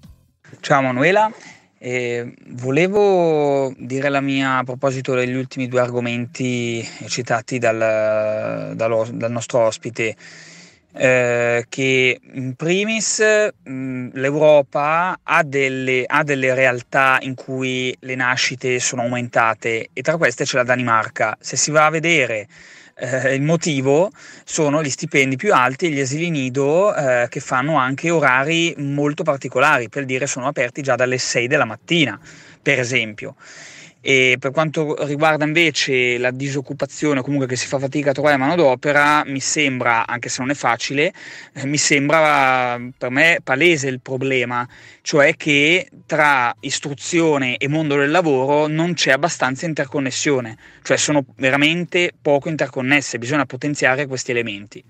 Ciao Manuela, eh, volevo dire la mia a proposito degli ultimi due argomenti citati dal, dal, dal nostro ospite. Eh, che in primis mh, l'Europa ha delle, ha delle, realtà in cui le nascite sono aumentate e tra queste c'è la Danimarca. Se si va a vedere eh, il motivo sono gli stipendi più alti e gli asili nido eh, che fanno anche orari molto particolari, per dire sono aperti già dalle 6 della mattina, per esempio. E per quanto riguarda invece la disoccupazione, comunque che si fa fatica a trovare manodopera, mi sembra, anche se non è facile, eh, mi sembra per me palese il problema, cioè che tra istruzione e mondo del lavoro non c'è abbastanza interconnessione, cioè sono veramente poco interconnesse, bisogna potenziare questi elementi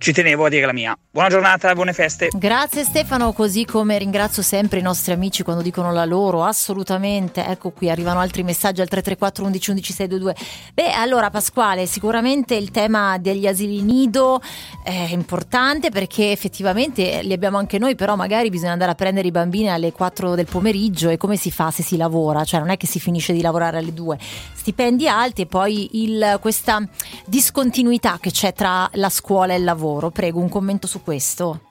ci tenevo a dire la mia. Buona giornata, buone feste. Grazie Stefano, così come ringrazio sempre i nostri amici quando dicono la loro, assolutamente. Ecco qui arrivano altri messaggi al 334 11 11 622. Beh, allora Pasquale, sicuramente il tema degli asili nido è importante perché effettivamente li abbiamo anche noi, però magari bisogna andare a prendere i bambini alle 4 del pomeriggio e come si fa se si lavora? Cioè non è che si finisce di lavorare alle 2. Stipendi alti e poi il, questa discontinuità che c'è tra la scuola e il lavoro lavoro. Prego, un commento su questo.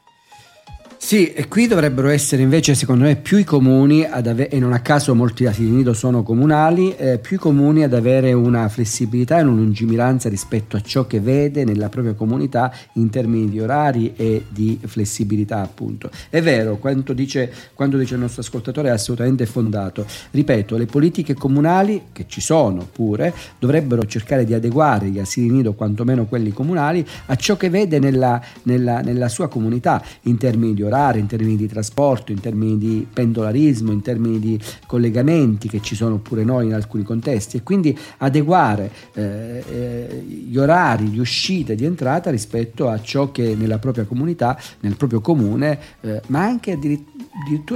Sì, e qui dovrebbero essere invece, secondo me, più i comuni ad avere, e non a caso molti asili nido sono comunali, eh, più i comuni ad avere una flessibilità e una lungimiranza rispetto a ciò che vede nella propria comunità in termini di orari e di flessibilità, appunto. È vero, quanto dice, quanto dice il nostro ascoltatore è assolutamente fondato. Ripeto, le politiche comunali, che ci sono pure, dovrebbero cercare di adeguare gli asili nido, quantomeno quelli comunali, a ciò che vede nella, nella, nella sua comunità in termini di orari migliorare in termini di trasporto, in termini di pendolarismo, in termini di collegamenti che ci sono pure noi in alcuni contesti. E quindi adeguare eh, eh, gli orari di uscita e di entrata rispetto a ciò che nella propria comunità, nel proprio comune, eh, ma anche addirittura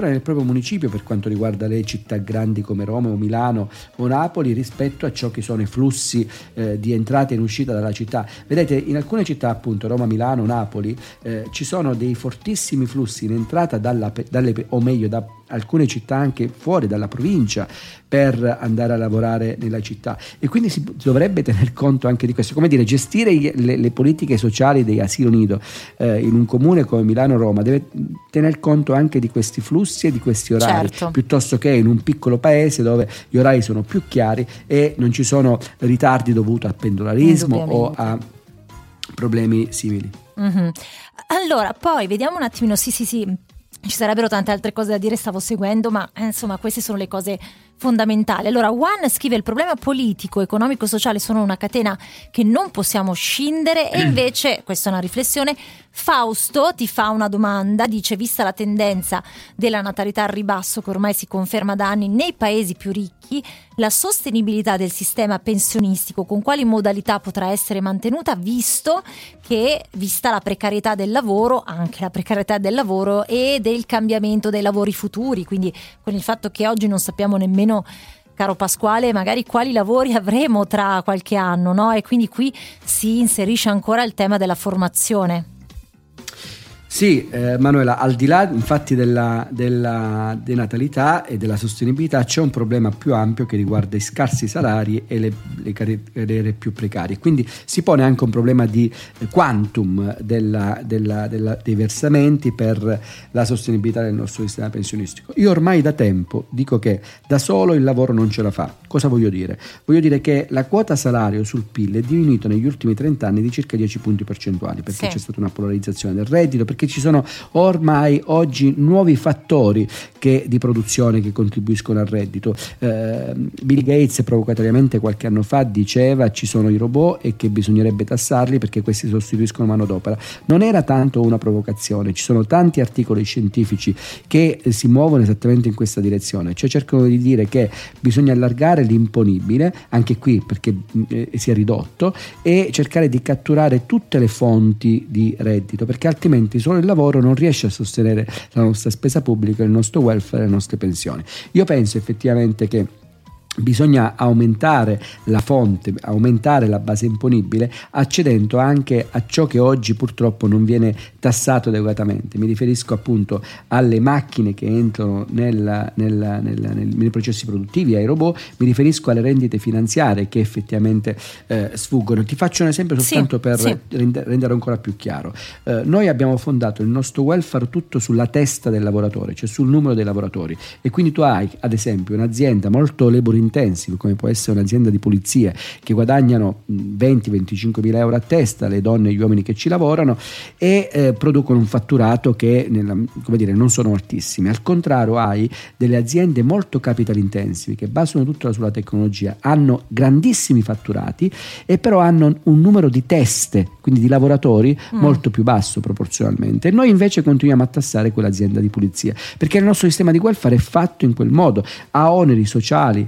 nel proprio municipio per quanto riguarda le città grandi come Roma o Milano o Napoli rispetto a ciò che sono i flussi eh, di entrata e uscita dalla città. Vedete, in alcune città appunto Roma, Milano, Napoli eh, ci sono dei fortissimi flussi in entrata dalla, dalle, o meglio da alcune città anche fuori dalla provincia per andare a lavorare nella città e quindi si dovrebbe tener conto anche di questo, come dire gestire le, le politiche sociali dei asilo nido eh, in un comune come Milano-Roma deve tener conto anche di questi flussi e di questi orari certo. piuttosto che in un piccolo paese dove gli orari sono più chiari e non ci sono ritardi dovuti a pendolarismo o a problemi simili. Mm-hmm. Allora, poi vediamo un attimino, sì, sì, sì, ci sarebbero tante altre cose da dire, stavo seguendo, ma eh, insomma queste sono le cose fondamentali. Allora, Juan scrive il problema politico, economico, sociale sono una catena che non possiamo scindere e invece, questa è una riflessione, Fausto ti fa una domanda, dice vista la tendenza della natalità al ribasso che ormai si conferma da anni nei paesi più ricchi, la sostenibilità del sistema pensionistico con quali modalità potrà essere mantenuta visto che vista la precarietà del lavoro, anche la precarietà del lavoro e del cambiamento dei lavori futuri, quindi con il fatto che oggi non sappiamo nemmeno caro Pasquale, magari quali lavori avremo tra qualche anno, no? E quindi qui si inserisce ancora il tema della formazione. Sì, eh, Manuela, al di là infatti della, della, denatalità e della sostenibilità c'è un problema più ampio che riguarda i scarsi salari e le, le carriere più precarie. Quindi si pone anche un problema di quantum della, dei versamenti per la sostenibilità del nostro sistema pensionistico. Io ormai da tempo dico che da solo il lavoro non ce la fa. Cosa voglio dire? Voglio dire che la quota salario sul PIL è diminuita negli ultimi 30 anni di circa 10 punti percentuali perché sì. c'è stata una polarizzazione del reddito, perché ci sono ormai oggi nuovi fattori che, di produzione che contribuiscono al reddito. Eh, Bill Gates provocatoriamente qualche anno fa diceva ci sono i robot e che bisognerebbe tassarli perché questi sostituiscono manodopera. Non era tanto una provocazione, ci sono tanti articoli scientifici che si muovono esattamente in questa direzione, cioè cercano di dire che bisogna allargare l'imponibile, anche qui perché eh, si è ridotto, e cercare di catturare tutte le fonti di reddito, perché altrimenti solo il lavoro non riesce a sostenere la nostra spesa pubblica, il nostro welfare le nostre pensioni. Io penso effettivamente che Bisogna aumentare la fonte, aumentare la base imponibile, accedendo anche a ciò che oggi purtroppo non viene tassato adeguatamente. Mi riferisco appunto alle macchine che entrano nella, nella, nella, nel, nei processi produttivi, ai robot, mi riferisco alle rendite finanziarie che effettivamente eh, sfuggono. Ti faccio un esempio soltanto sì, per sì. rendere ancora più chiaro. Eh, noi abbiamo fondato il nostro welfare tutto sulla testa del lavoratore, cioè sul numero dei lavoratori. E quindi tu hai, ad esempio, un'azienda molto labor intensive come può essere un'azienda di pulizia che guadagnano 20-25 mila euro a testa, le donne e gli uomini che ci lavorano e eh, producono un fatturato che nella, dire, non sono altissimi. Al contrario hai delle aziende molto capital intensive che basano tutto sulla tecnologia, hanno grandissimi fatturati e però hanno un numero di teste, quindi di lavoratori, mm. molto più basso proporzionalmente. E noi invece continuiamo a tassare quell'azienda di pulizia perché il nostro sistema di welfare è fatto in quel modo, ha oneri sociali,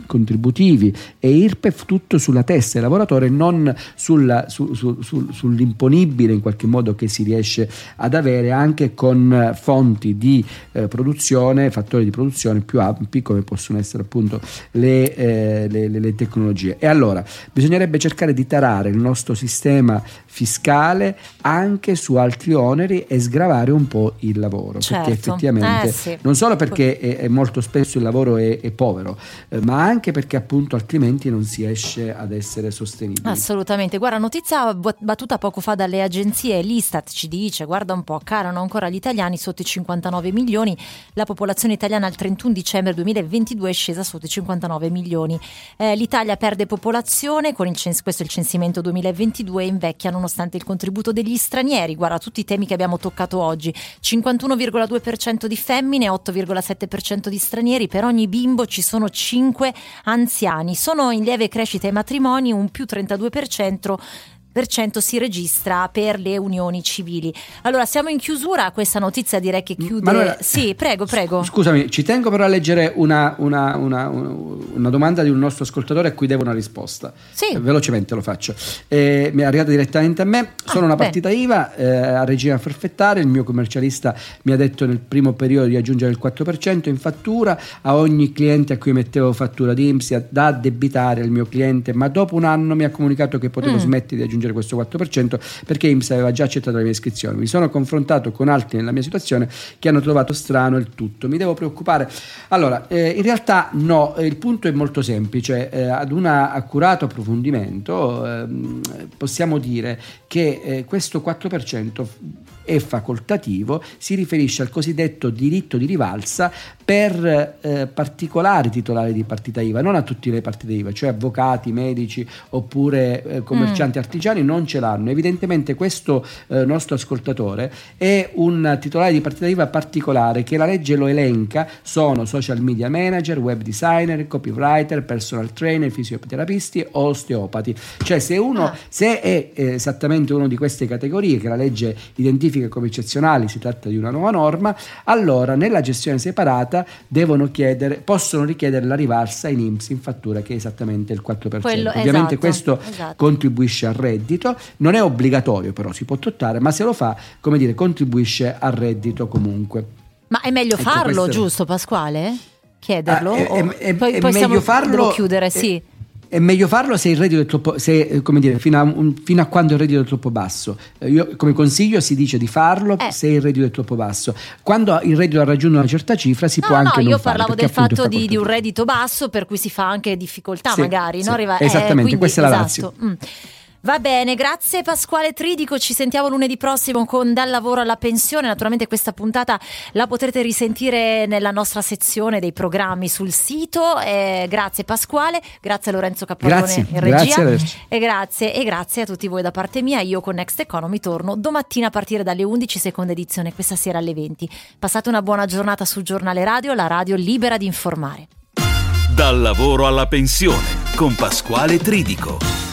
contributivi e IRPEF tutto sulla testa del lavoratore, non sulla, su, su, su, sull'imponibile in qualche modo che si riesce ad avere anche con fonti di eh, produzione, fattori di produzione più ampi come possono essere appunto le, eh, le, le, le tecnologie. E allora bisognerebbe cercare di tarare il nostro sistema fiscale anche su altri oneri e sgravare un po' il lavoro, certo. perché effettivamente eh, sì. non solo perché è, è molto spesso il lavoro è, è povero, eh, ma anche anche perché appunto altrimenti non si esce ad essere sostenibili. Assolutamente, guarda, notizia battuta poco fa dalle agenzie, l'Istat ci dice, guarda un po', carano ancora gli italiani sotto i 59 milioni, la popolazione italiana al 31 dicembre 2022 è scesa sotto i 59 milioni. Eh, L'Italia perde popolazione, con il cens- questo è il censimento 2022, invecchia nonostante il contributo degli stranieri, guarda tutti i temi che abbiamo toccato oggi, 51,2% di femmine, 8,7% di stranieri, per ogni bimbo ci sono 5 anziani. Sono in lieve crescita i matrimoni, un più 32% per cento si registra per le unioni civili. Allora, siamo in chiusura, questa notizia direi che chiude... Manuela, sì, prego, prego. Scusami, ci tengo però a leggere una, una, una, una, domanda di un nostro ascoltatore a cui devo una risposta. Sì. Eh, velocemente lo faccio. Eh, mi è arrivata direttamente a me, sono ah, una partita beh. IVA eh, a regime a forfettare, il mio commercialista mi ha detto nel primo periodo di aggiungere il 4% in fattura a ogni cliente a cui mettevo fattura di IMSI da addebitare al mio cliente, ma dopo un anno mi ha comunicato che potevo mm. smettere di aggiungere raggiungere questo 4% perché IMSS aveva già accettato la mia iscrizione. Mi sono confrontato con altri nella mia situazione che hanno trovato strano il tutto. Mi devo preoccupare? Allora, eh, in realtà no, il punto è molto semplice. Eh, ad un accurato approfondimento eh, possiamo dire che eh, questo 4% è facoltativo, si riferisce al cosiddetto diritto di rivalsa per eh, particolari titolari di partita IVA, non a tutte le partite IVA, cioè avvocati, medici oppure eh, commercianti mm. artigiani non ce l'hanno. Evidentemente questo eh, nostro ascoltatore è un titolare di partita IVA particolare che la legge lo elenca, sono social media manager, web designer, copywriter, personal trainer, fisioterapisti o osteopati. Cioè se uno ah. se è eh, esattamente una di queste categorie che la legge identifica come eccezionali, si tratta di una nuova norma, allora nella gestione separata devono chiedere, possono richiedere la rivalsa in IMSS in fattura che è esattamente il 4%. Quello, Ovviamente esatto, questo esatto. contribuisce al reddito, non è obbligatorio però, si può tottare, ma se lo fa, come dire, contribuisce al reddito comunque. Ma è meglio ecco, farlo, questo... giusto Pasquale? chiederlo? Ah, è, è, è, poi, è poi meglio farlo. Chiudere, sì. È meglio farlo se il reddito è troppo, se, come dire, fino a, un, fino a quando il reddito è troppo basso. Eh, io, come consiglio si dice di farlo Eh. se il reddito è troppo basso. Quando il reddito ha raggiunto una certa cifra si No, può no, anche io non fare, parlavo del fatto di, di un reddito basso per cui si fa anche difficoltà Sì, magari, sì, no? Arriva- esattamente, quindi, questa è la esatto. Mm. Va bene, grazie Pasquale Tridico, ci sentiamo lunedì prossimo con Dal lavoro alla pensione, naturalmente questa puntata la potrete risentire nella nostra sezione dei programmi sul sito, Eh, grazie Pasquale, grazie a Lorenzo Cappellone Grazie, in regia grazie, e grazie, e grazie a tutti voi da parte mia, io con Next Economy torno domattina a partire dalle 11, seconda edizione, questa sera alle 20. Passate una buona giornata sul giornale radio, la radio libera di informare. Dal lavoro alla pensione con Pasquale Tridico.